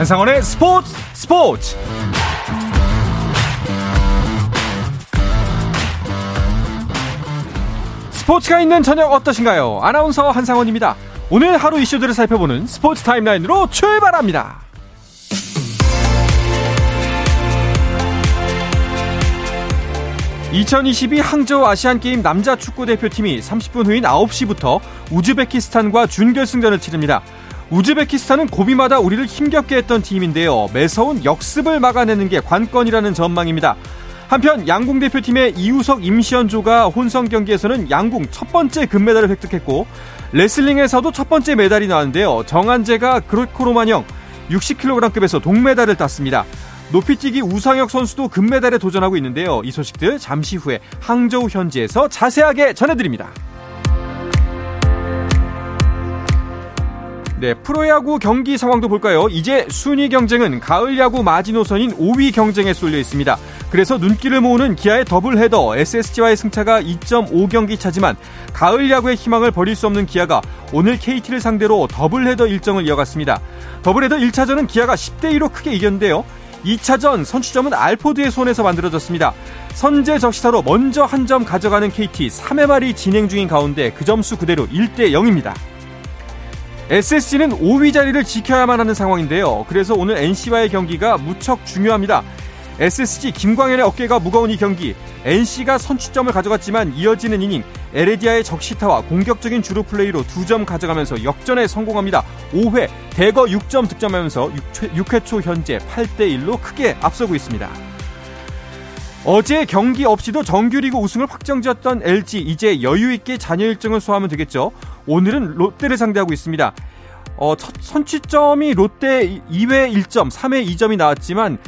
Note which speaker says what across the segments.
Speaker 1: 한상원의 스포츠 스포츠 스포츠가 있는 저녁 어떠신가요? 아나운서 한상원입니다. 오늘 하루 이슈들을 살펴보는 스포츠 타임라인으로 출발합니다. 2022 항저우 아시안게임 남자 축구대표팀이 30분 후인 9시부터 우즈베키스탄과 준결승전을 치릅니다. 우즈베키스탄은 고비마다 우리를 힘겹게 했던 팀인데요. 매서운 역습을 막아내는 게 관건이라는 전망입니다. 한편 양궁 대표팀의 이우석 임시현조가 혼성 경기에서는 양궁 첫 번째 금메달을 획득했고 레슬링에서도 첫 번째 메달이 나왔는데요. 정한재가 그로코로만형 60kg급에서 동메달을 땄습니다. 높이뛰기 우상혁 선수도 금메달에 도전하고 있는데요. 이 소식들 잠시 후에 항저우 현지에서 자세하게 전해드립니다. 네, 프로야구 경기 상황도 볼까요? 이제 순위 경쟁은 가을 야구 마지노선인 5위 경쟁에 쏠려 있습니다. 그래서 눈길을 모으는 기아의 더블 헤더 SSG와의 승차가 2.5경기 차지만 가을 야구의 희망을 버릴 수 없는 기아가 오늘 KT를 상대로 더블 헤더 일정을 이어갔습니다. 더블 헤더 1차전은 기아가 10대 2로 크게 이겼는데요. 2차전 선취점은 알포드의 손에서 만들어졌습니다. 선제 적시타로 먼저 한 점 가져가는 KT 3회 말이 진행 중인 가운데 그 점수 그대로 1대 0입니다. SSG는 5위 자리를 지켜야만 하는 상황인데요. 그래서 오늘 NC와의 경기가 무척 중요합니다. SSG 김광현의 어깨가 무거운 이 경기 NC가 선취점을 가져갔지만 이어지는 이닝 에레디아의 적시타와 공격적인 주루 플레이로 두 점 가져가면서 역전에 성공합니다. 5회 대거 6점 득점하면서 6회, 초 현재 8대 1로 크게 앞서고 있습니다. 어제 경기 없이도 정규리그 우승을 확정지었던 LG 이제 여유 있게 잔여 일정을 소화하면 되겠죠. 오늘은 롯데를 상대하고 있습니다. 어, 첫 선취점이 롯데 2회 1점, 3회 2점이 나왔지만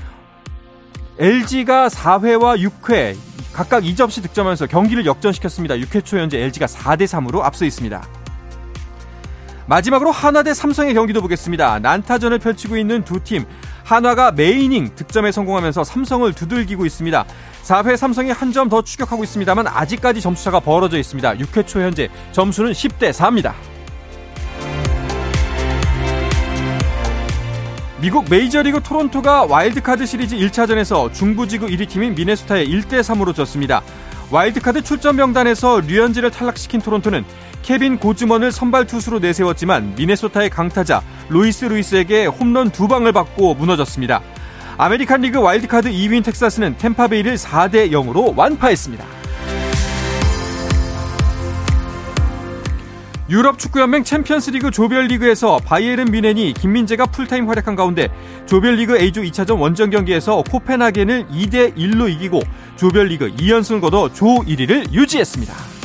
Speaker 1: LG가 4회와 6회 각각 2점씩 득점하면서 경기를 역전시켰습니다. 6회 초 현재 LG가 4대 3으로 앞서 있습니다. 마지막으로 한화 대 삼성의 경기도 보겠습니다. 난타전을 펼치고 있는 두 팀. 한화가 메이닝 득점에 성공하면서 삼성을 두들기고 있습니다. 4회 삼성이 한 점 더 추격하고 있습니다만 아직까지 점수차가 벌어져 있습니다. 6회 초 현재 점수는 10대 4입니다. 미국 메이저리그 토론토가 와일드카드 시리즈 1차전에서 중부지구 1위 팀인 미네소타에 1대 3으로 졌습니다. 와일드카드 출전 명단에서 류현진을 탈락시킨 토론토는 케빈 고즈먼을 선발 투수로 내세웠지만 미네소타의 강타자 로이스 루이스에게 홈런 두 방을 받고 무너졌습니다. 아메리칸 리그 와일드카드 2위인 텍사스는 템파베이를 4대 0으로 완파했습니다. 유럽 축구연맹 챔피언스리그 조별리그에서 바이에른 미넨이 김민재가 풀타임 활약한 가운데 조별리그 A조 2차전 원정 경기에서 코펜하겐을 2대 1로 이기고 조별리그 2연승을 거둬 조 1위를 유지했습니다.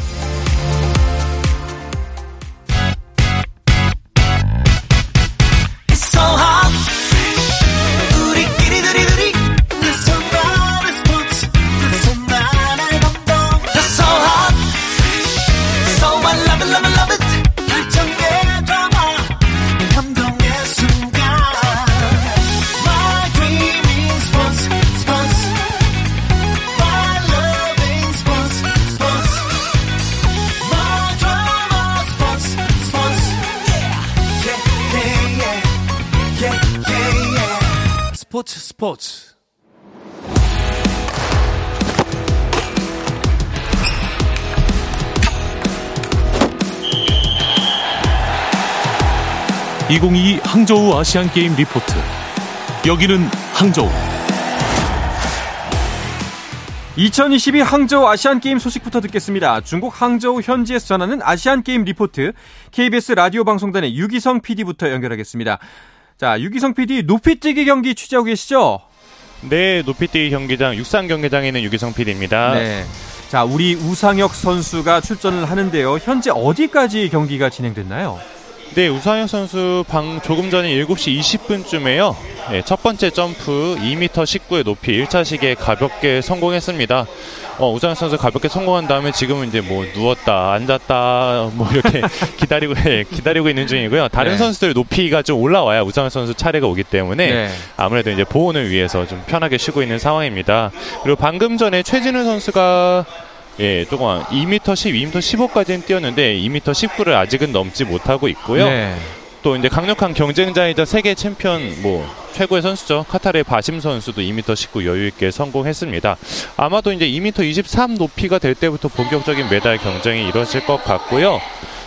Speaker 2: 항저우 아시안 게임 리포트 여기는 항저우
Speaker 1: 2022 항저우 아시안 게임 소식부터 듣겠습니다. 중국 항저우 현지에서 전하는 아시안 게임 리포트 KBS 라디오 방송단의 유기성 PD부터 연결하겠습니다. 자, 유기성 PD 높이뛰기 경기 취재하고 계시죠?
Speaker 3: 네, 높이뛰기 경기장 육상 경기장에 있는 유기성 PD입니다. 네.
Speaker 1: 자, 우리 우상혁 선수가 출전을 하는데요. 현재 어디까지 경기가 진행됐나요?
Speaker 3: 네, 우상혁 선수 방 조금 전에 7시 20분쯤에요. 네, 첫 번째 점프 2m 19의 높이 1차 시기에 가볍게 성공했습니다. 어, 우상혁 선수 가볍게 성공한 다음에 지금은 이제 뭐 누웠다, 앉았다, 뭐 이렇게 기다리고 예, 기다리고 있는 중이고요. 다른 네. 선수들 높이가 좀 올라와야 우상혁 선수 차례가 오기 때문에 네. 아무래도 이제 보온을 위해서 좀 편하게 쉬고 있는 상황입니다. 그리고 방금 전에 최진우 선수가 예, 조금 2m 10, 2m 15까지는 뛰었는데 2m 19를 아직은 넘지 못하고 있고요. 네. 또 이제 강력한 경쟁자이자 세계 챔피언 뭐 최고의 선수죠. 카타르의 바심 선수도 2m 19 여유 있게 성공했습니다. 아마도 이제 2m 23 높이가 될 때부터 본격적인 메달 경쟁이 이루어질 것 같고요.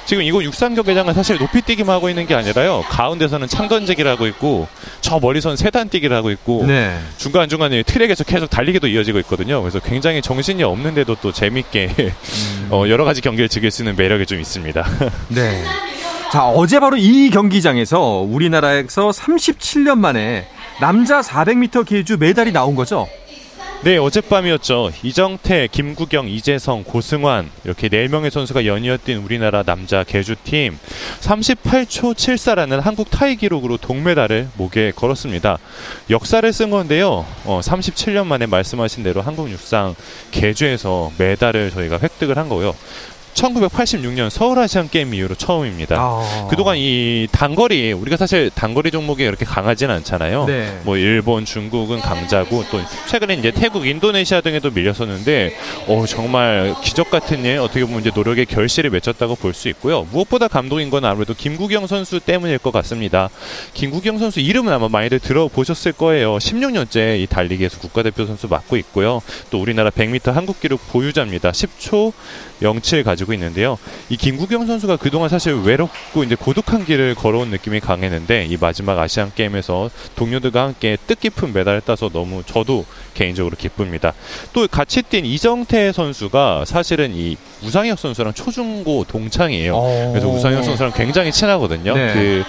Speaker 3: 지금 이곳 육상 경기장은 사실 높이 뛰기만 하고 있는 게 아니라요. 가운데서는 창 던지기를 하고 있고 저 멀리선 세단 뛰기를 하고 있고
Speaker 1: 네.
Speaker 3: 중간 중간에 트랙에서 계속 달리기도 이어지고 있거든요. 그래서 굉장히 정신이 없는데도 또 재밌게
Speaker 1: 음.
Speaker 3: 어, 여러 가지 경기를 즐길 수 있는 매력이 좀 있습니다.
Speaker 1: 네. 자, 어제 바로 이 경기장에서 우리나라에서 37년 만에 남자 400m 계주 메달이 나온 거죠?
Speaker 3: 네, 어젯밤이었죠. 이정태, 김구경, 이재성, 고승환 이렇게 4명의 선수가 연이어 뛴 우리나라 남자 개주팀 38초 74라는 한국 타이 기록으로 동메달을 목에 걸었습니다. 역사를 쓴 건데요. 어, 37년 만에 말씀하신 대로 한국 육상 개주에서 메달을 저희가 획득을 한 거고요. 1986년 서울 아시안 게임 이후로 처음입니다.
Speaker 1: 아.
Speaker 3: 그동안 이 단거리 우리가 사실 단거리 종목이 그렇게 강하진 않잖아요.
Speaker 1: 네.
Speaker 3: 뭐 일본, 중국은 강자고 또 최근에 이제 태국, 인도네시아 등에도 밀렸었는데 어 정말 기적 같은 일 어떻게 보면 이제 노력의 결실을 맺혔다고 볼 수 있고요. 무엇보다 감동인 건 아무래도 김구경 선수 때문일 것 같습니다. 김구경 선수 이름은 아마 많이들 들어보셨을 거예요. 16년째 이 달리기에서 국가대표 선수 맡고 있고요. 또 우리나라 100m 한국 기록 보유자입니다. 10초 07 가지고 있는데요. 이 김구경 선수가 그동안 사실 외롭고 이제 고독한 길을 걸어온 느낌이 강했는데 이 마지막 아시안 게임에서 동료들과 함께 뜻깊은 메달을 따서 너무 저도 개인적으로 기쁩니다. 또 같이 뛴 이정태 선수가 사실은 이 우상혁 선수랑 초중고 동창이에요.
Speaker 1: 어.
Speaker 3: 그래서 우상혁 선수랑 굉장히 친하거든요.
Speaker 1: 네.
Speaker 3: 그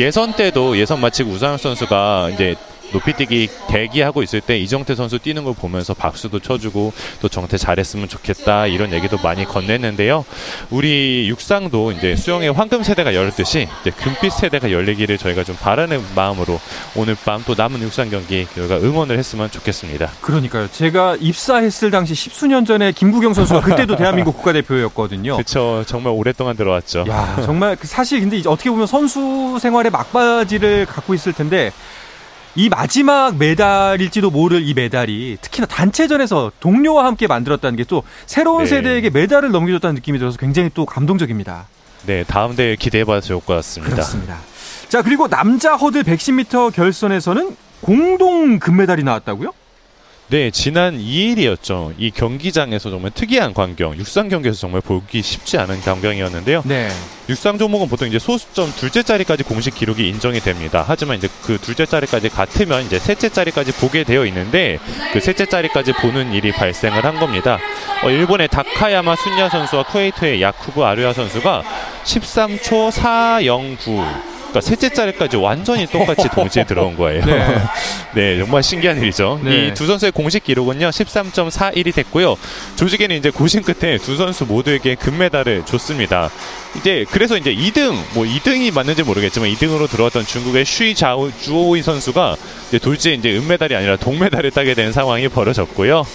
Speaker 3: 예선 때도 예선 마치고 우상혁 선수가 이제 높이뛰기 대기하고 있을 때 이정태 선수 뛰는 걸 보면서 박수도 쳐주고 또 정태 잘했으면 좋겠다 이런 얘기도 많이 건넸는데요. 우리 육상도 이제 수영의 황금 세대가 열듯이 이제 금빛 세대가 열리기를 저희가 좀 바라는 마음으로 오늘 밤 또 남은 육상 경기 저희가 응원을 했으면 좋겠습니다.
Speaker 1: 그러니까요. 제가 입사했을 당시 십수년 전에 김구경 선수가 그때도 대한민국 국가대표였거든요.
Speaker 3: 그렇죠. 정말 오랫동안 들어왔죠.
Speaker 1: 야, 정말 그 사실 근데 어떻게 보면 선수 생활의 막바지를 갖고 있을 텐데 이 마지막 메달일지도 모를 이 메달이 특히나 단체전에서 동료와 함께 만들었다는 게 또 새로운
Speaker 3: 네.
Speaker 1: 세대에게 메달을 넘겨줬다는 느낌이 들어서 굉장히 또 감동적입니다.
Speaker 3: 네, 다음 대회 기대해봐도 좋을 것 같습니다.
Speaker 1: 그렇습니다. 자, 그리고 남자 허들 110m 결선에서는 공동 금메달이 나왔다고요?
Speaker 3: 네, 지난 2일이었죠. 이 경기장에서 정말 특이한 광경, 육상 경기에서 정말 보기 쉽지 않은 광경이었는데요.
Speaker 1: 네.
Speaker 3: 육상 종목은 보통 이제 소수점 둘째 자리까지 공식 기록이 인정이 됩니다. 하지만 이제 그 둘째 자리까지 같으면 이제 셋째 자리까지 보게 되어 있는데 그 셋째 자리까지 보는 일이 발생을 한 겁니다. 어, 일본의 다카야마 순야 선수와 쿠웨이트의 야쿠브 아류야 선수가 13초 409 그러니까 셋째 자리까지 완전히 똑같이 동시에 들어온 거예요.
Speaker 1: 네.
Speaker 3: 네, 정말 신기한 일이죠.
Speaker 1: 네.
Speaker 3: 이두 선수의 공식 기록은요, 13.41이 됐고요. 조직에는 이제 고심 끝에 두 선수 모두에게 금메달을 줬습니다. 이제 그래서 이제 2등, 뭐 2등이 맞는지 모르겠지만 2등으로 들어왔던 중국의 쉬 자오 주오이 선수가 이제 돌지 이제 은메달이 아니라 동메달을 따게 된 상황이 벌어졌고요.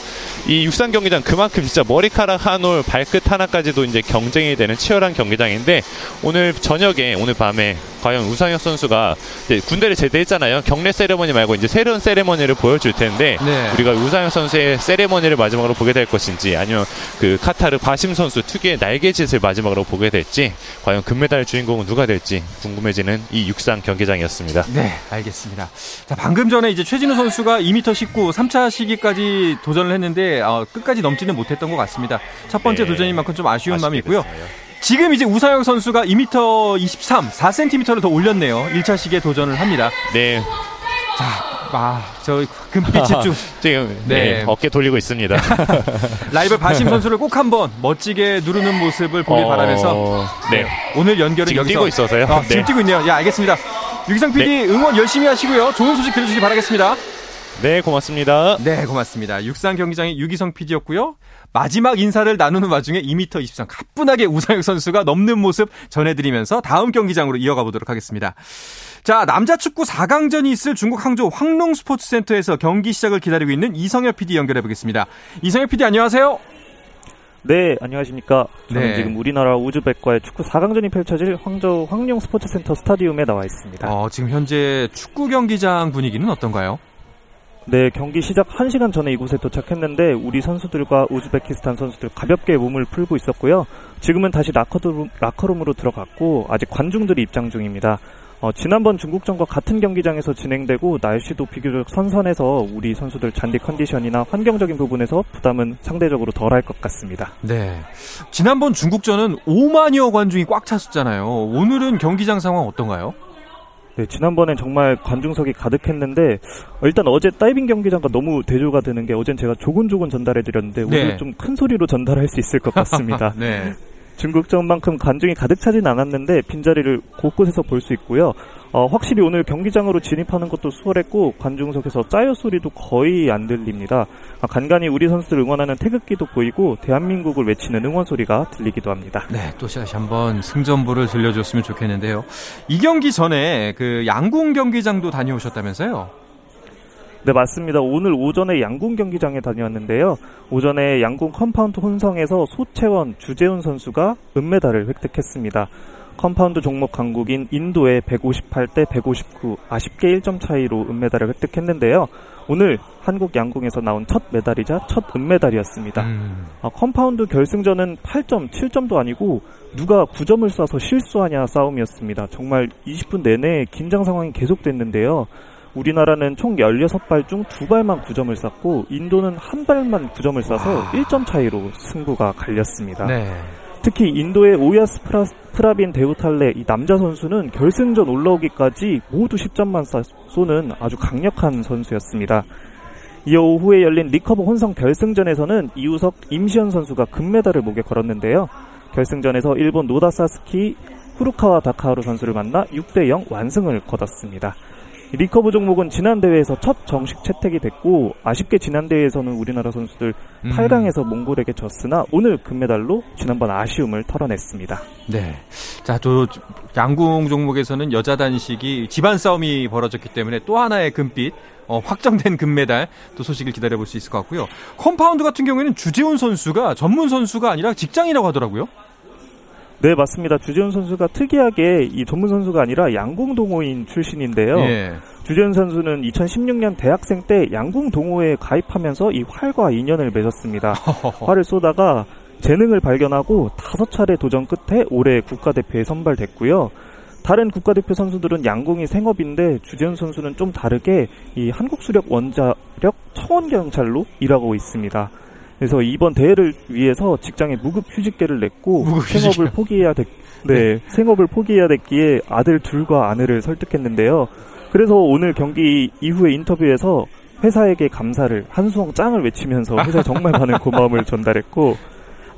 Speaker 3: 이 육상 경기장 그만큼 진짜 머리카락 한 올, 발끝 하나까지도 이제 경쟁이 되는 치열한 경기장인데 오늘 저녁에 오늘 밤에 과연 우상혁 선수가 이제 군대를 제대했잖아요. 경례 세레머니 말고 이제 새로운 세레머니를 보여줄 텐데
Speaker 1: 네.
Speaker 3: 우리가 우상혁 선수의 세레머니를 마지막으로 보게 될 것인지 아니면 그 카타르 바심 선수 특유의 날개짓을 마지막으로 보게 될지 과연 금메달 주인공은 누가 될지 궁금해지는 이 육상 경기장이었습니다.
Speaker 1: 네, 알겠습니다. 자, 방금 전에 이제 최진우 선수가 2m 19 3차 시기까지 도전을 했는데 어, 끝까지 넘지는 못했던 것 같습니다. 첫 번째
Speaker 3: 네.
Speaker 1: 도전인 만큼 좀 아쉬운 마음이 있고요.
Speaker 3: 됐어요.
Speaker 1: 지금 이제 우상혁 선수가 2m 23, 4cm를 더 올렸네요. 1차 시기에 도전을 합니다.
Speaker 3: 네,
Speaker 1: 자, 아, 저 금빛 집중.
Speaker 3: 지금
Speaker 1: 네.
Speaker 3: 네, 어깨 돌리고 있습니다.
Speaker 1: 라이벌 바심 선수를 꼭 한번 멋지게 누르는 모습을 보길
Speaker 3: 어,
Speaker 1: 바라면서
Speaker 3: 네.
Speaker 1: 오늘 연결은
Speaker 3: 지금
Speaker 1: 여기서
Speaker 3: 뛰고 있어서요.
Speaker 1: 아, 지금
Speaker 3: 네.
Speaker 1: 뛰고 있네요. 야, 알겠습니다. 유기상 PD 응원 열심히 하시고요. 좋은 소식 들려주시기 바라겠습니다.
Speaker 3: 네, 고맙습니다.
Speaker 1: 네, 고맙습니다. 육상 경기장의 유기성 PD였고요. 마지막 인사를 나누는 와중에 2m 23 가뿐하게 우상혁 선수가 넘는 모습 전해드리면서 다음 경기장으로 이어가 보도록 하겠습니다. 자, 남자 축구 4강전이 있을 중국 항저우 황농 스포츠 센터에서 경기 시작을 기다리고 있는 이성엽 PD 연결해 보겠습니다. 이성엽 PD 안녕하세요.
Speaker 4: 네, 안녕하십니까. 저는
Speaker 1: 네.
Speaker 4: 지금 우리나라 우즈벡과의 축구 4강전이 펼쳐질 황저우 황룡 스포츠센터 스타디움에 나와 있습니다.
Speaker 1: 어, 지금 현재 축구 경기장 분위기는 어떤가요?
Speaker 4: 네, 경기 시작 1시간 전에 이곳에 도착했는데 우리 선수들과 우즈베키스탄 선수들 가볍게 몸을 풀고 있었고요. 지금은 다시 라커룸, 라커룸으로 들어갔고 아직 관중들이 입장 중입니다. 어, 지난번 중국전과 같은 경기장에서 진행되고 날씨도 비교적 선선해서 우리 선수들 잔디 컨디션이나 환경적인 부분에서 부담은 상대적으로 덜할 것 같습니다.
Speaker 1: 네. 지난번 중국전은 5만여 관중이 꽉 찼었잖아요. 오늘은 경기장 상황 어떤가요?
Speaker 4: 네, 지난번엔 정말 관중석이 가득했는데 어, 일단 어제 다이빙 경기장과 너무 대조가 되는 게 어젠 제가 조곤조곤 전달해드렸는데
Speaker 1: 네.
Speaker 4: 오늘 좀큰 소리로 전달할 수 있을 것 같습니다.
Speaker 1: 네.
Speaker 4: 중국전만큼 관중이 가득 차진 않았는데 빈자리를 곳곳에서 볼 수 있고요. 어, 확실히 오늘 경기장으로 진입하는 것도 수월했고 관중석에서 짜요 소리도 거의 안 들립니다. 아, 간간히 우리 선수들 응원하는 태극기도 보이고 대한민국을 외치는 응원 소리가 들리기도 합니다.
Speaker 1: 네, 또 다시 한번 승전보를 들려줬으면 좋겠는데요. 이 경기 전에 그 양궁 경기장도 다녀오셨다면서요?
Speaker 4: 네, 맞습니다. 오늘 오전에 양궁 경기장에 다녀왔는데요. 오전에 양궁 컴파운드 혼성에서 소채원, 주재훈 선수가 은메달을 획득했습니다. 컴파운드 종목 강국인 인도의 158대 159 아쉽게 1점 차이로 은메달을 획득했는데요. 오늘 한국 양궁에서 나온 첫 메달이자 첫 은메달이었습니다.
Speaker 1: 음.
Speaker 4: 아, 컴파운드 결승전은 8점, 7점도 아니고 누가 9점을 쏴서 실수하냐 싸움이었습니다. 정말 20분 내내 긴장 상황이 계속됐는데요. 우리나라는 총 16발 중 2발만 9점을 쐈고 인도는 한 발만 9점을 쏴서
Speaker 1: 와.
Speaker 4: 1점 차이로 승부가 갈렸습니다.
Speaker 1: 네.
Speaker 4: 특히 인도의 오야스 프라, 프라빈 데우탈레 이 남자 선수는 결승전 올라오기까지 모두 10점만 쏴, 쏘는 아주 강력한 선수였습니다. 이어 오후에 열린 리커브 혼성 결승전에서는 이우석, 임시현 선수가 금메달을 목에 걸었는데요. 결승전에서 일본 노다 사쓰키, 후루카와 다카하루 선수를 만나 6대0 완승을 거뒀습니다. 이 리커브 종목은 지난 대회에서 첫 정식 채택이 됐고 아쉽게 지난 대회에서는 우리나라 선수들
Speaker 1: 음.
Speaker 4: 8강에서 몽골에게 졌으나 오늘 금메달로 지난번 아쉬움을 털어냈습니다.
Speaker 1: 네. 자, 또 양궁 종목에서는 여자 단식이 집안 싸움이 벌어졌기 때문에 또 하나의 금빛 어, 확정된 금메달 또 소식을 기다려볼 수 있을 것 같고요. 컴파운드 같은 경우에는 주재훈 선수가 전문 선수가 아니라 직장인이라고 하더라고요.
Speaker 4: 네, 맞습니다. 주재훈 선수가 특이하게 이 전문 선수가 아니라 양궁 동호인 출신인데요.
Speaker 1: 예.
Speaker 4: 주재훈 선수는 2016년 대학생 때 양궁 동호회에 가입하면서 이 활과 인연을 맺었습니다. 활을 쏘다가 재능을 발견하고 다섯 차례 도전 끝에 올해 국가대표에 선발됐고요. 다른 국가대표 선수들은 양궁이 생업인데 주재훈 선수는 좀 다르게 이 한국수력 원자력 청원경찰로 일하고 있습니다. 그래서 이번 대회를 위해서 직장에 무급 휴직계를 냈고
Speaker 1: 무급
Speaker 4: 생업을
Speaker 1: 휴직이요?
Speaker 4: 포기해야 됐, 네, 생업을 포기해야 됐기에 아들 둘과 아내를 설득했는데요. 그래서 오늘 경기 이후의 인터뷰에서 회사에게 감사를 한수ong 짱을 외치면서 회사에 정말 많은 고마움을 전달했고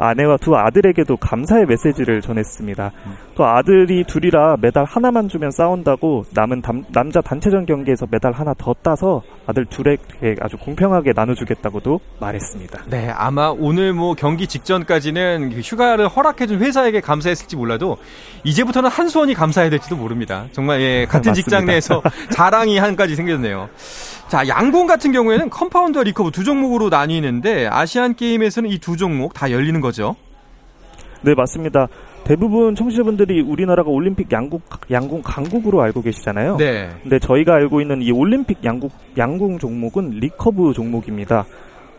Speaker 4: 아내와 두 아들에게도 감사의 메시지를 전했습니다. 또 아들이 둘이라 메달 하나만 주면 싸운다고 남은 담- 남자 단체전 경기에서 메달 하나 더 따서 아들 둘에게 아주 공평하게 나눠주겠다고도 말했습니다.
Speaker 1: 네, 아마 오늘 뭐 경기 직전까지는 그 휴가를 허락해준 회사에게 감사했을지 몰라도 이제부터는 한수원이 감사해야 될지도 모릅니다. 정말 예, 같은. 직장 내에서 자랑이 한 가지 생겼네요. 자, 양궁 같은 경우에는 컴파운드와 리커브 두 종목으로 나뉘는데 아시안 게임에서는 이 두 종목 다 열리는 거죠.
Speaker 4: 네, 맞습니다. 대부분 청취자분들이 우리나라가 올림픽 양궁, 양궁 강국으로 알고 계시잖아요.
Speaker 1: 네.
Speaker 4: 근데 저희가 알고 있는 이 올림픽 양궁, 양궁 종목은 리커브 종목입니다.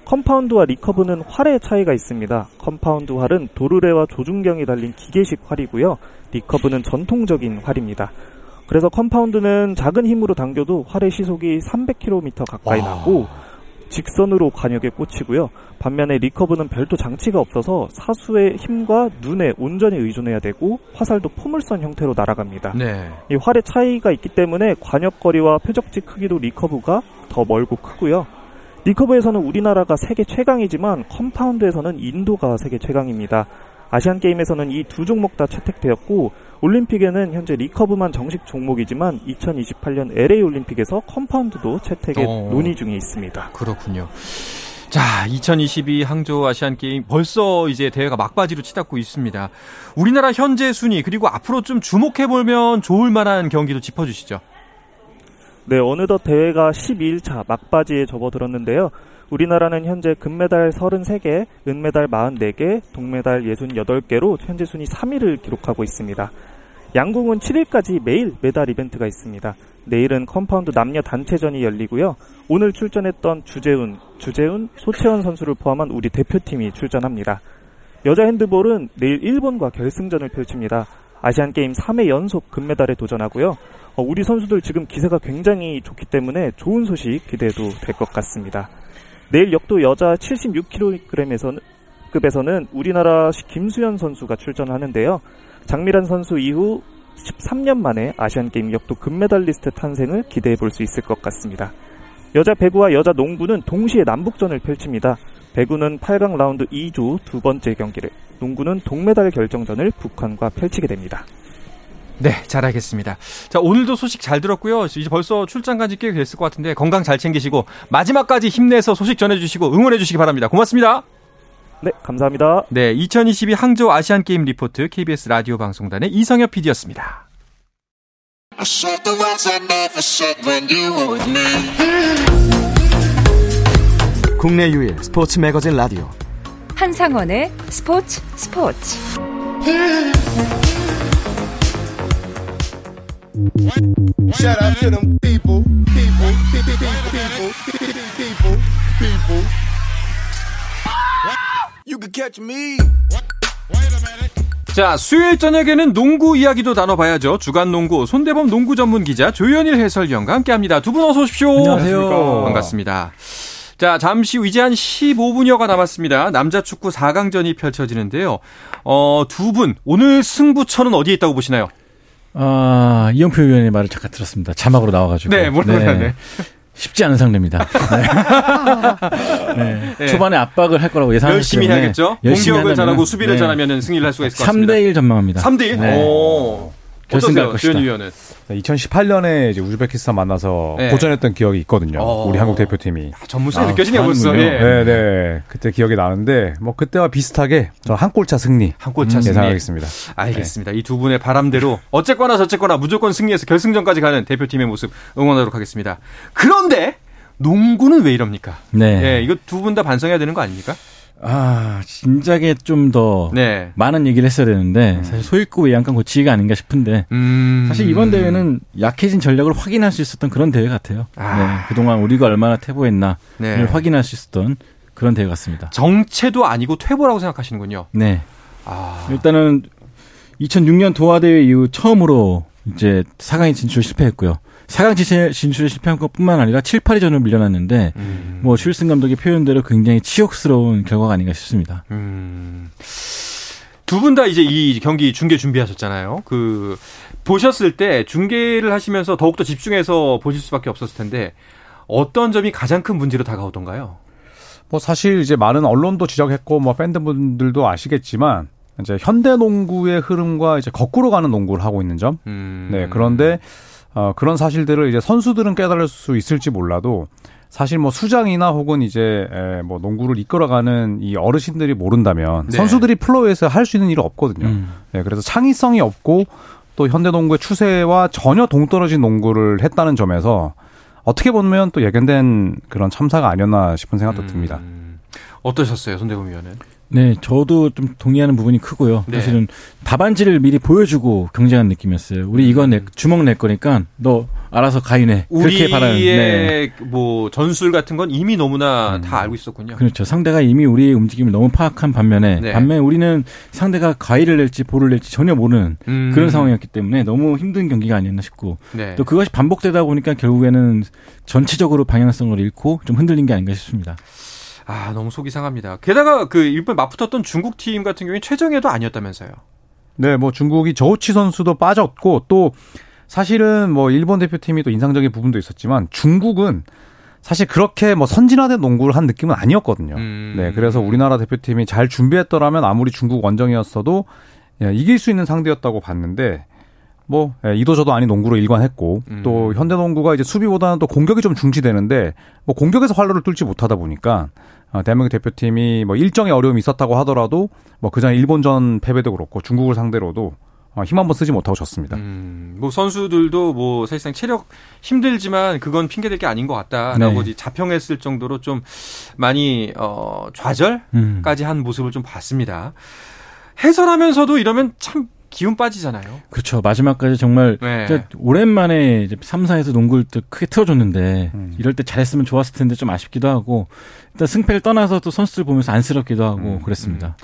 Speaker 4: 컴파운드와 리커브는 활의 차이가 있습니다. 컴파운드 활은 도르래와 조준경이 달린 기계식 활이고요. 리커브는 전통적인 활입니다. 그래서 컴파운드는 작은 힘으로 당겨도 활의 시속이 300km 가까이
Speaker 1: 와.
Speaker 4: 나고 직선으로 과녁에 꽂히고요. 반면에 리커브는 별도 장치가 없어서 사수의 힘과 눈에 온전히 의존해야 되고 화살도 포물선 형태로 날아갑니다.
Speaker 1: 네.
Speaker 4: 이 활의 차이가 있기 때문에 과녁 거리와 표적지 크기도 리커브가 더 멀고 크고요. 리커브에서는 우리나라가 세계 최강이지만 컴파운드에서는 인도가 세계 최강입니다. 아시안 게임에서는 이 두 종목 다 채택되었고 올림픽에는 현재 리커브만 정식 종목이지만 2028년 LA 올림픽에서 컴파운드도 채택에
Speaker 1: 어.
Speaker 4: 논의 중에 있습니다.
Speaker 1: 그렇군요. 자, 2022 항저우 아시안 게임 벌써 이제 대회가 막바지로 치닫고 있습니다. 우리나라 현재 순위 그리고 앞으로 좀 주목해 보면 좋을 만한 경기도 짚어 주시죠.
Speaker 4: 네, 어느덧 대회가 12일차 막바지에 접어들었는데요. 우리나라는 현재 금메달 33개, 은메달 44개, 동메달 68개로 현재 순위 3위를 기록하고 있습니다. 양궁은 7일까지 매일 메달 이벤트가 있습니다. 내일은 컴파운드 남녀 단체전이 열리고요. 오늘 출전했던 주재훈, 주재훈, 소채원 선수를 포함한 우리 대표팀이 출전합니다. 여자 핸드볼은 내일 일본과 결승전을 펼칩니다. 아시안 게임 3회 연속 금메달에 도전하고요. 어, 우리 선수들 지금 기세가 굉장히 좋기 때문에 좋은 소식 기대해도 될 것 같습니다. 내일 역도 여자 76kg에서는 급에서는 우리나라 김수현 선수가 출전하는데요. 장미란 선수 이후 13년 만에 아시안게임 역도 금메달리스트 탄생을 기대해 볼 수 있을 것 같습니다. 여자 배구와 여자 농구는 동시에 남북전을 펼칩니다. 배구는 8강 라운드 2조 두 번째 경기를, 농구는 동메달 결정전을 북한과 펼치게 됩니다.
Speaker 1: 네, 잘 알겠습니다. 자, 오늘도 소식 잘 들었고요. 이제 벌써 출장 간지 꽤 됐을 것 같은데 건강 잘 챙기시고 마지막까지 힘내서 소식 전해주시고 응원해주시기 바랍니다. 고맙습니다.
Speaker 4: 네, 감사합니다.
Speaker 1: 네, 2022 항저우 아시안 게임 리포트 KBS 라디오 방송단의 이성엽 PD였습니다.
Speaker 5: 국내 유일 스포츠 매거진 라디오
Speaker 6: 한상원의 스포츠 스포츠
Speaker 7: Shout out to them people, people, people, people, people, people. You can catch me.
Speaker 1: 자, 수요일 저녁에는 농구 이야기도 나눠봐야죠. 주간 농구 손대범 농구 전문 기자 조현일 해설위원과 함께합니다. 두 분 어서 오십시오.
Speaker 8: 안녕하세요.
Speaker 1: 반갑습니다. 자, 잠시 후 이제 한 15분여가 남았습니다. 남자 축구 4강전이 펼쳐지는데요. 어, 두 분 오늘 승부처는 어디에 있다고 보시나요?
Speaker 8: 아, 이영표 의원의 말을 잠깐 들었습니다. 자막으로 나와가지고.
Speaker 1: 네, 물론 네.
Speaker 8: 쉽지 않은 상대입니다. 네. 네.
Speaker 1: 네.
Speaker 8: 초반에 압박을 할 거라고 예상하기
Speaker 1: 열심히 해야겠죠.
Speaker 8: 열심히
Speaker 1: 공격을 잘하고 수비를
Speaker 8: 네.
Speaker 1: 잘하면 승리를 할 수가 있을 것 같습니다.
Speaker 8: 3대1 전망합니다.
Speaker 1: 3대1?
Speaker 8: 네.
Speaker 1: 오.
Speaker 8: 결승 갈
Speaker 1: 어떠세요,
Speaker 8: 것이다.
Speaker 1: 위원은?
Speaker 9: 2018년에 이제 우즈베키스탄 만나서
Speaker 1: 네.
Speaker 9: 고전했던 기억이 있거든요.
Speaker 1: 어.
Speaker 9: 우리 한국 대표팀이.
Speaker 1: 전무성이
Speaker 8: 아,
Speaker 1: 느껴지네요, 벌써.
Speaker 8: 잘하는군요.
Speaker 1: 예.
Speaker 9: 네, 네. 그때 기억이 나는데 뭐 그때와 비슷하게 저 한 골차 승리
Speaker 1: 한 골차 승리.
Speaker 9: 예상하겠습니다.
Speaker 1: 알겠습니다. 이두 분의 바람대로 어쨌거나 저쨌거나 무조건 승리해서 결승전까지 가는 대표팀의 모습 응원하도록 하겠습니다. 그런데 농구는 왜 이럽니까?
Speaker 8: 네.
Speaker 1: 예, 이거 두 분 다 반성해야 되는 거 아닙니까?
Speaker 8: 아, 진작에 좀더
Speaker 1: 네.
Speaker 8: 많은 얘기를 했어야 되는데 사실 소입구 외양간 고치기가 아닌가 싶은데
Speaker 1: 음.
Speaker 8: 사실 이번 대회는 약해진 전력을 확인할 수 있었던 그런 대회 같아요.
Speaker 1: 아.
Speaker 8: 네, 그동안 우리가 얼마나 퇴보했나를
Speaker 1: 네.
Speaker 8: 확인할 수 있었던 그런 대회 같습니다.
Speaker 1: 정체도 아니고 퇴보라고 생각하시는군요.
Speaker 8: 네.
Speaker 1: 아.
Speaker 8: 일단은 2006년 도하 대회 이후 처음으로 이제 4강에 진출 실패했고요. 4강 진출- 진출에 실패한 것뿐만 아니라 7, 8위전을 밀려났는데
Speaker 1: 음.
Speaker 8: 뭐 쉴슨 감독의 표현대로 굉장히 치욕스러운 결과가 아닌가 싶습니다.
Speaker 1: 음. 두분 다 이제 이 경기 중계 준비하셨잖아요. 그 보셨을 때 중계를 하시면서 더욱더 집중해서 보실 수밖에 없었을 텐데 어떤 점이 가장 큰 문제로 다가오던가요?
Speaker 9: 뭐 사실 이제 많은 언론도 지적했고 뭐 팬분들도 아시겠지만 이제 현대 농구의 흐름과 이제 거꾸로 가는 농구를 하고 있는 점.
Speaker 1: 음.
Speaker 9: 네, 그런데 어, 그런 사실들을 이제 선수들은 깨달을 수 있을지 몰라도 사실 뭐 수장이나 혹은 이제 에, 뭐 농구를 이끌어가는 이 어르신들이 모른다면
Speaker 1: 네.
Speaker 9: 선수들이 플로어에서 할 수 있는 일이 없거든요.
Speaker 8: 음.
Speaker 9: 네, 그래서 창의성이 없고 또 현대 농구의 추세와 전혀 동떨어진 농구를 했다는 점에서 어떻게 보면 또 예견된 그런 참사가 아니었나 싶은 생각도 듭니다.
Speaker 1: 음. 어떠셨어요, 손대범 위원은?
Speaker 8: 네, 저도 좀 동의하는 부분이 크고요.
Speaker 1: 네.
Speaker 8: 사실은 답안지를 미리 보여주고 경쟁한 느낌이었어요. 우리 이거 내, 주먹 낼 거니까 너 알아서 가인해. 그렇게 바라는. 네.
Speaker 1: 우리의 뭐 전술 같은 건 이미 너무나
Speaker 9: 음.
Speaker 1: 다 알고 있었군요.
Speaker 8: 그렇죠. 상대가 이미 우리의 움직임을 너무 파악한 반면에
Speaker 1: 네.
Speaker 8: 반면에 우리는 상대가 가위를 낼지 볼을 낼지 전혀 모르는
Speaker 1: 음.
Speaker 8: 그런 상황이었기 때문에 너무 힘든 경기가 아니었나 싶고
Speaker 1: 네.
Speaker 8: 또 그것이 반복되다 보니까 결국에는 전체적으로 방향성을 잃고 좀 흔들린 게 아닌가 싶습니다.
Speaker 1: 아, 너무 속이 상합니다. 게다가 그 일본 맞붙었던 중국 팀 같은 경우에 최정예도 아니었다면서요.
Speaker 9: 네, 뭐 중국이 저우치 선수도 빠졌고 또 사실은 뭐 일본 대표팀이 또 인상적인 부분도 있었지만 중국은 사실 그렇게 뭐 선진화된 농구를 한 느낌은 아니었거든요.
Speaker 1: 음.
Speaker 9: 네, 그래서 우리나라 대표팀이 잘 준비했더라면 아무리 중국 원정이었어도 예, 이길 수 있는 상대였다고 봤는데 뭐 예, 이도저도 아닌 농구로 일관했고
Speaker 1: 음.
Speaker 9: 또 현대 농구가 이제 수비보다는 또 공격이 좀 중시되는데 뭐 공격에서 활로를 뚫지 못하다 보니까 어, 대한민국 대표팀이 뭐 일정의 어려움이 있었다고 하더라도 뭐 그전 일본전 패배도 그렇고 중국을 상대로도 어, 힘 한번 쓰지 못하고 졌습니다.
Speaker 1: 음, 뭐 선수들도 뭐 사실상 체력 힘들지만 그건 핑계될 게 아닌 것 같다라고
Speaker 8: 네.
Speaker 1: 자평했을 정도로 좀 많이 어 좌절까지
Speaker 8: 음.
Speaker 1: 한 모습을 좀 봤습니다. 해설하면서도 이러면 참 기운 빠지잖아요.
Speaker 8: 그렇죠. 마지막까지 정말
Speaker 1: 네.
Speaker 8: 오랜만에 이제 3, 4에서 농구를 또 크게 틀어줬는데
Speaker 9: 음.
Speaker 8: 이럴 때 잘했으면 좋았을 텐데 좀 아쉽기도 하고 일단 승패를 떠나서 또 선수들 보면서 안쓰럽기도 하고
Speaker 1: 음,
Speaker 8: 그랬습니다.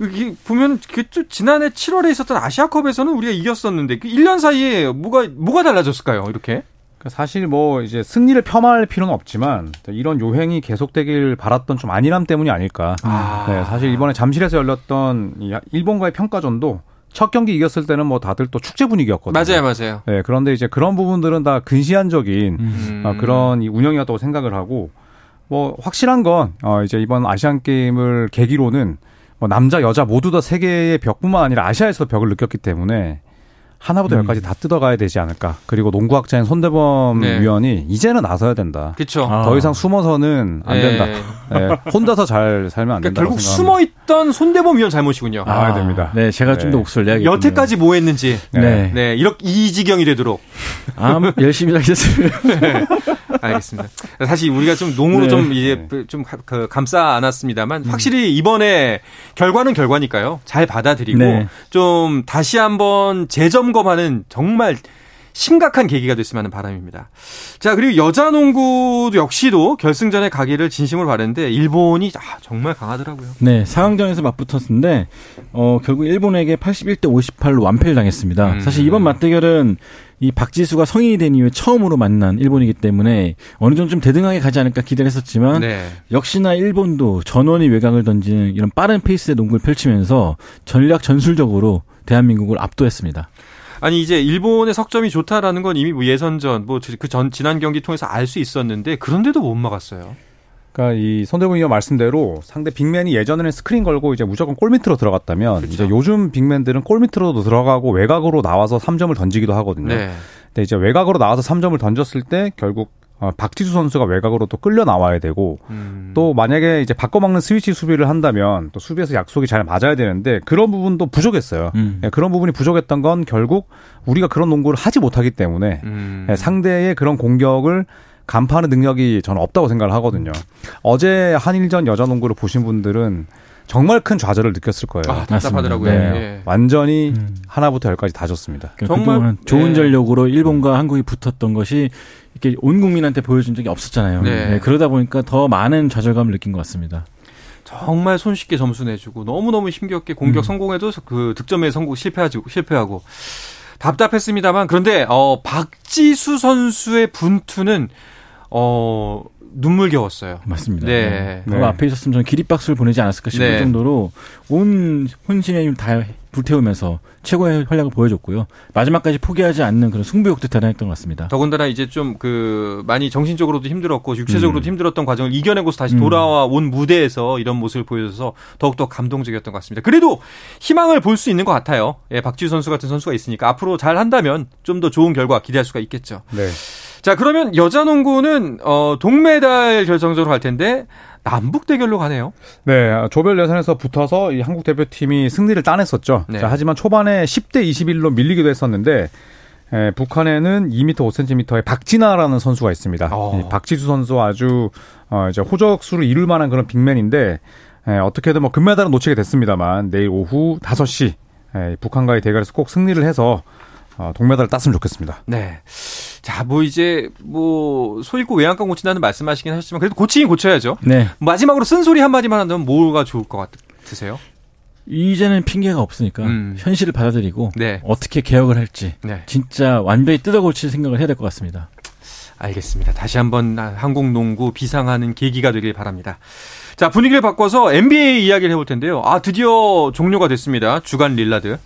Speaker 1: 이게 보면 그또 지난해 7월에 있었던 아시아컵에서는 우리가 이겼었는데 그 1년 사이에 뭐가 뭐가 달라졌을까요? 이렇게?
Speaker 9: 그러니까 사실 뭐 이제 승리를 폄하할 필요는 없지만 이런 요행이 계속되길 바랐던 좀 안일함 때문이 아닐까.
Speaker 1: 아.
Speaker 9: 네, 사실 이번에 잠실에서 열렸던 이 일본과의 평가전도 첫 경기 이겼을 때는 뭐 다들 또 축제 분위기였거든요.
Speaker 1: 맞아요, 맞아요.
Speaker 9: 네, 그런데 이제 그런 부분들은 다 근시안적인
Speaker 1: 음.
Speaker 9: 어, 그런 이 운영이었다고 생각을 하고 뭐 확실한 건 어, 이제 이번 아시안 게임을 계기로는 뭐 남자 여자 모두 다 세계의 벽뿐만 아니라 아시아에서 벽을 느꼈기 때문에 하나부터
Speaker 1: 음.
Speaker 9: 열까지 다 뜯어가야 되지 않을까. 그리고 농구학자인 손대범
Speaker 1: 네.
Speaker 9: 위원이 이제는 나서야 된다.
Speaker 1: 그렇죠.
Speaker 8: 아.
Speaker 9: 더 이상 숨어서는 안
Speaker 1: 예.
Speaker 9: 된다. 네, 혼자서 잘 살면 안
Speaker 1: 그러니까
Speaker 9: 된다.
Speaker 1: 결국 숨어 있던 손대범 위원 잘못이군요.
Speaker 9: 나와야 됩니다.
Speaker 8: 네, 제가 좀더
Speaker 9: 네.
Speaker 8: 옥수를 내야겠네요.
Speaker 1: 여태까지 뭐 했는지.
Speaker 8: 네.
Speaker 1: 네, 이렇게 이 지경이 되도록.
Speaker 8: 아, 열심히 하겠습니다.
Speaker 1: 알겠습니다. 사실 우리가 좀 농으로
Speaker 8: 네.
Speaker 1: 좀 이제 좀 가- 그 감싸 안았습니다만 확실히 이번에 결과는 결과니까요. 잘 받아들이고
Speaker 8: 네.
Speaker 1: 좀 다시 한번 재점 검하는 정말 심각한 계기가 됐으면 하는 바람입니다. 자, 그리고 여자 농구도 역시도 결승전에 가기를 진심으로 바랬는데 일본이 아, 정말 강하더라고요.
Speaker 8: 네, 상황전에서 맞붙었는데 어 결국 일본에게 81대 58로 완패를 당했습니다.
Speaker 1: 음.
Speaker 8: 사실 이번 맞대결은 이 박지수가 성인이 된 이후에 처음으로 만난 일본이기 때문에 어느 정도 좀 대등하게 가지 않을까 기대를 했었지만
Speaker 1: 네.
Speaker 8: 역시나 일본도 전원이 외곽을 던지는 이런 빠른 페이스의 농구를 펼치면서 전략 전술적으로 대한민국을 압도했습니다.
Speaker 1: 아니 이제 일본의 석점이 좋다라는 건 이미 뭐 예선전 뭐 그 전 지난 경기 통해서 알 수 있었는데 그런데도 못 막았어요.
Speaker 9: 그러니까 이 손대범 위원 말씀대로 상대 빅맨이 예전에는 스크린 걸고 이제 무조건 골 밑으로 들어갔다면
Speaker 1: 그렇죠.
Speaker 9: 이제 요즘 빅맨들은 골 밑으로도 들어가고 외곽으로 나와서 3점을 던지기도 하거든요.
Speaker 1: 네.
Speaker 9: 근데 이제 외곽으로 나와서 3점을 던졌을 때 결국 어, 박지수 선수가 외곽으로 또 끌려 나와야 되고
Speaker 1: 음.
Speaker 9: 또 만약에 이제 바꿔막는 스위치 수비를 한다면 또 수비에서 약속이 잘 맞아야 되는데 그런 부분도 부족했어요.
Speaker 8: 음.
Speaker 9: 예, 그런 부분이 부족했던 건 결국 우리가 그런 농구를 하지 못하기 때문에
Speaker 1: 음.
Speaker 9: 예, 상대의 그런 공격을 간파하는 능력이 저는 없다고 생각을 하거든요. 어제 한일전 여자 농구를 보신 분들은 정말 큰 좌절을 느꼈을 거예요.
Speaker 1: 아, 답답하더라고요.
Speaker 9: 네,
Speaker 1: 예.
Speaker 9: 완전히
Speaker 8: 음.
Speaker 9: 하나부터 열까지 다 졌습니다.
Speaker 8: 그러니까
Speaker 1: 정말,
Speaker 8: 좋은
Speaker 1: 네.
Speaker 8: 전력으로 일본과 한국이 붙었던 것이 이렇게 온 국민한테 보여준 적이 없었잖아요.
Speaker 1: 네.
Speaker 8: 네, 그러다 보니까 더 많은 좌절감을 느낀 것 같습니다.
Speaker 1: 정말 손쉽게 점수 내주고 너무너무 힘겹게 공격
Speaker 8: 음.
Speaker 1: 성공해도 그 득점에 성공 실패하고 실패하고 답답했습니다만 그런데 어 박지수 선수의 분투는 어 눈물겨웠어요.
Speaker 8: 맞습니다.
Speaker 1: 네.
Speaker 8: 바로
Speaker 9: 네.
Speaker 8: 앞에 있었으면 저는 기립박수를 보내지 않았을까 싶을
Speaker 1: 네.
Speaker 8: 정도로 온 혼신의 힘을 다 불태우면서 최고의 활약을 보여줬고요. 마지막까지 포기하지 않는 그런 승부욕도 대단했던 것 같습니다.
Speaker 1: 더군다나 이제 좀 그 많이 정신적으로도 힘들었고 육체적으로도
Speaker 9: 음.
Speaker 1: 힘들었던 과정을 이겨내고서 다시
Speaker 8: 음.
Speaker 1: 돌아와 온 무대에서 이런 모습을 보여줘서 더욱더 감동적이었던 것 같습니다. 그래도 희망을 볼 수 있는 것 같아요. 예, 박지수 선수 같은 선수가 있으니까 앞으로 잘 한다면 좀 더 좋은 결과 기대할 수가 있겠죠.
Speaker 9: 네.
Speaker 1: 자, 그러면 여자 농구는 어 동메달 결정적으로 갈 텐데 남북 대결로 가네요.
Speaker 9: 네, 조별 예선에서 붙어서 이 한국 대표팀이 승리를 따냈었죠.
Speaker 1: 네.
Speaker 9: 자, 하지만 초반에 10대 21로 밀리기도 했었는데 에, 북한에는 2m 5cm의 박진아라는 선수가 있습니다.
Speaker 1: 어.
Speaker 9: 이 박지수 선수 아주 어, 이제 호적수를 이룰 만한 그런 빅맨인데 에, 어떻게든 뭐 금메달은 놓치게 됐습니다만 내일 오후 5시 에, 북한과의 대결에서 꼭 승리를 해서 어, 동메달을 땄으면 좋겠습니다.
Speaker 1: 네. 자, 뭐 이제 뭐 소잃고 외양간 고친다는 말씀하시긴 하셨지만 그래도 고치긴 고쳐야죠.
Speaker 8: 네.
Speaker 1: 마지막으로 쓴소리 한마디만 한다면 뭐가 좋을 것 같으세요?
Speaker 8: 이제는 핑계가 없으니까
Speaker 1: 음.
Speaker 8: 현실을 받아들이고
Speaker 1: 네.
Speaker 8: 어떻게 개혁을 할지
Speaker 1: 네.
Speaker 8: 진짜 완전히 뜯어고칠 생각을 해야 될 것 같습니다.
Speaker 1: 알겠습니다. 다시 한번 한국 농구 비상하는 계기가 되길 바랍니다. 자, 분위기를 바꿔서 NBA 이야기를 해볼 텐데요. 아, 드디어 종료가 됐습니다. 주간 릴라드.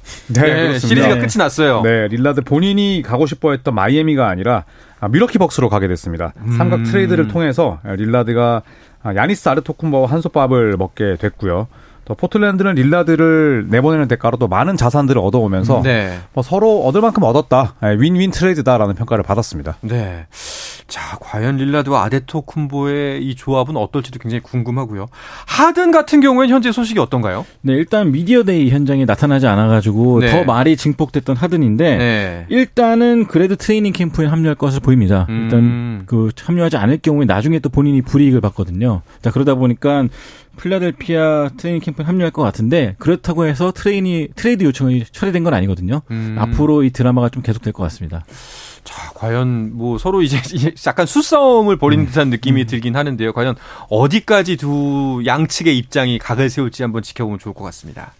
Speaker 1: 시리즈가
Speaker 8: 네.
Speaker 1: 끝이 났어요.
Speaker 9: 네, 릴라드 본인이 가고 싶어 했던 마이애미가 아니라 아, 밀워키 벅스로 가게 됐습니다.
Speaker 1: 음.
Speaker 9: 삼각 트레이드를 통해서 릴라드가 아, 야니스 아데토쿤보와 한솥밥을 먹게 됐고요. 또 포틀랜드는 릴라드를 내보내는 대가로 또 많은 자산들을 얻어오면서
Speaker 1: 네.
Speaker 9: 뭐 서로 얻을 만큼 얻었다. 예, 윈윈 트레이드다라는 평가를 받았습니다.
Speaker 1: 네. 자, 과연 릴라드와 아데토쿤보의 이 조합은 어떨지도 굉장히 궁금하고요. 하든 같은 경우에는 현재 소식이 어떤가요?
Speaker 8: 네, 일단 미디어데이 현장에 나타나지 않아가지고
Speaker 1: 네.
Speaker 8: 더 말이 증폭됐던 하든인데
Speaker 1: 네.
Speaker 8: 일단은 그래도 트레이닝 캠프에 합류할 것으로 보입니다.
Speaker 1: 음.
Speaker 8: 일단 그 참여하지 않을 경우에 나중에 또 본인이 불이익을 받거든요. 자 그러다 보니까 필라델피아 트레이닝 캠프에 합류할 것 같은데 그렇다고 해서 트레이니 트레이드 요청이 처리된 건 아니거든요.
Speaker 1: 음.
Speaker 8: 앞으로 이 드라마가 좀 계속될 것 같습니다.
Speaker 1: 자, 과연 뭐 서로 이제 약간 수싸움을 벌이는
Speaker 8: 음.
Speaker 1: 듯한 느낌이 들긴 하는데요. 과연 어디까지 두 양측의 입장이 각을 세울지 한번 지켜보면 좋을 것 같습니다.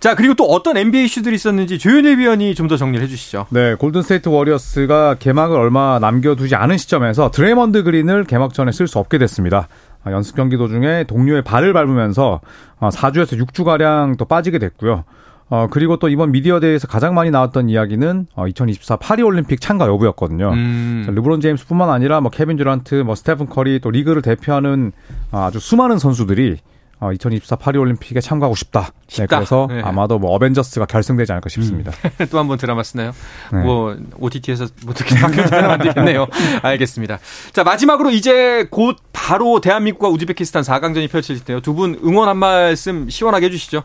Speaker 1: 자, 그리고 또 어떤 NBA 이슈들이 있었는지 조현일 위원이 좀 더 정리를 해주시죠.
Speaker 9: 네, 골든스테이트 워리어스가 개막을 얼마 남겨두지 않은 시점에서 드레먼드 그린을 개막전에 쓸 수 없게 됐습니다. 아, 연습 경기 도중에 동료의 발을 밟으면서 4주에서 6주가량 또 빠지게 됐고요. 어, 그리고 또 이번 미디어데이에서 가장 많이 나왔던 이야기는 어, 2024 파리 올림픽 참가 여부였거든요.
Speaker 1: 음.
Speaker 9: 자, 르브론 제임스뿐만 아니라 뭐 케빈 듀란트, 뭐 스테픈 커리 또 리그를 대표하는 어, 아주 수많은 선수들이 어, 2024 파리 올림픽에 참가하고 싶다. 네,
Speaker 1: 싶다.
Speaker 9: 그래서
Speaker 1: 네.
Speaker 9: 아마도 뭐 어벤져스가 결성되지 않을까 싶습니다.
Speaker 1: 또 한 번 드라마 쓰나요?
Speaker 9: 네.
Speaker 1: 뭐 OTT에서 뭐 어떻게 바뀌면 안 되겠네요. 알겠습니다. 자 마지막으로 이제 곧 바로 대한민국과 우즈베키스탄 4강전이 펼쳐질 텐데요. 두 분 응원 한 말씀 시원하게 해주시죠.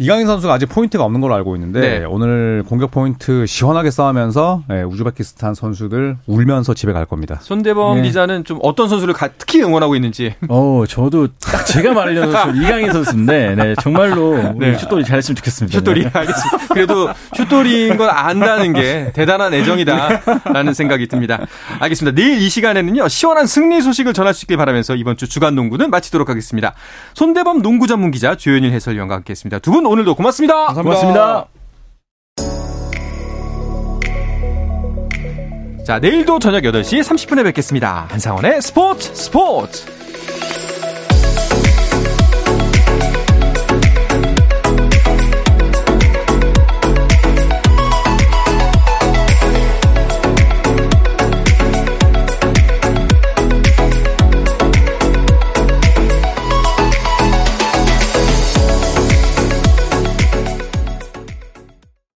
Speaker 9: 이강인 선수가 아직 포인트가 없는 걸로 알고 있는데
Speaker 1: 네.
Speaker 9: 오늘 공격 포인트 시원하게 싸우면서 예, 우즈베키스탄 선수들 울면서 집에 갈 겁니다.
Speaker 1: 손대범
Speaker 8: 네.
Speaker 1: 기자는 좀 어떤 선수를 가- 특히 응원하고 있는지.
Speaker 8: 어, 저도 딱 제가 말하려는 선수 이강인 선수인데, 네, 정말로
Speaker 1: 네.
Speaker 8: 슛돌이 잘했으면 좋겠습니다.
Speaker 1: 슛돌이
Speaker 8: 네.
Speaker 1: 알겠습니다. 그래도 슛돌이인 걸 안다는 게 대단한 애정이다라는 생각이 듭니다. 알겠습니다. 내일 이 시간에는요 시원한 승리 소식을 전할 수 있길 바라면서 이번 주 주간 농구는 마치도록 하겠습니다. 손대범 농구 전문 기자 조현일 해설위원과 함께했습니다. 두분 오늘도 고맙습니다.
Speaker 8: 고맙습니다.
Speaker 1: 자 내일도 저녁 8시 30분에 뵙겠습니다. 한상원의 스포츠 스포츠.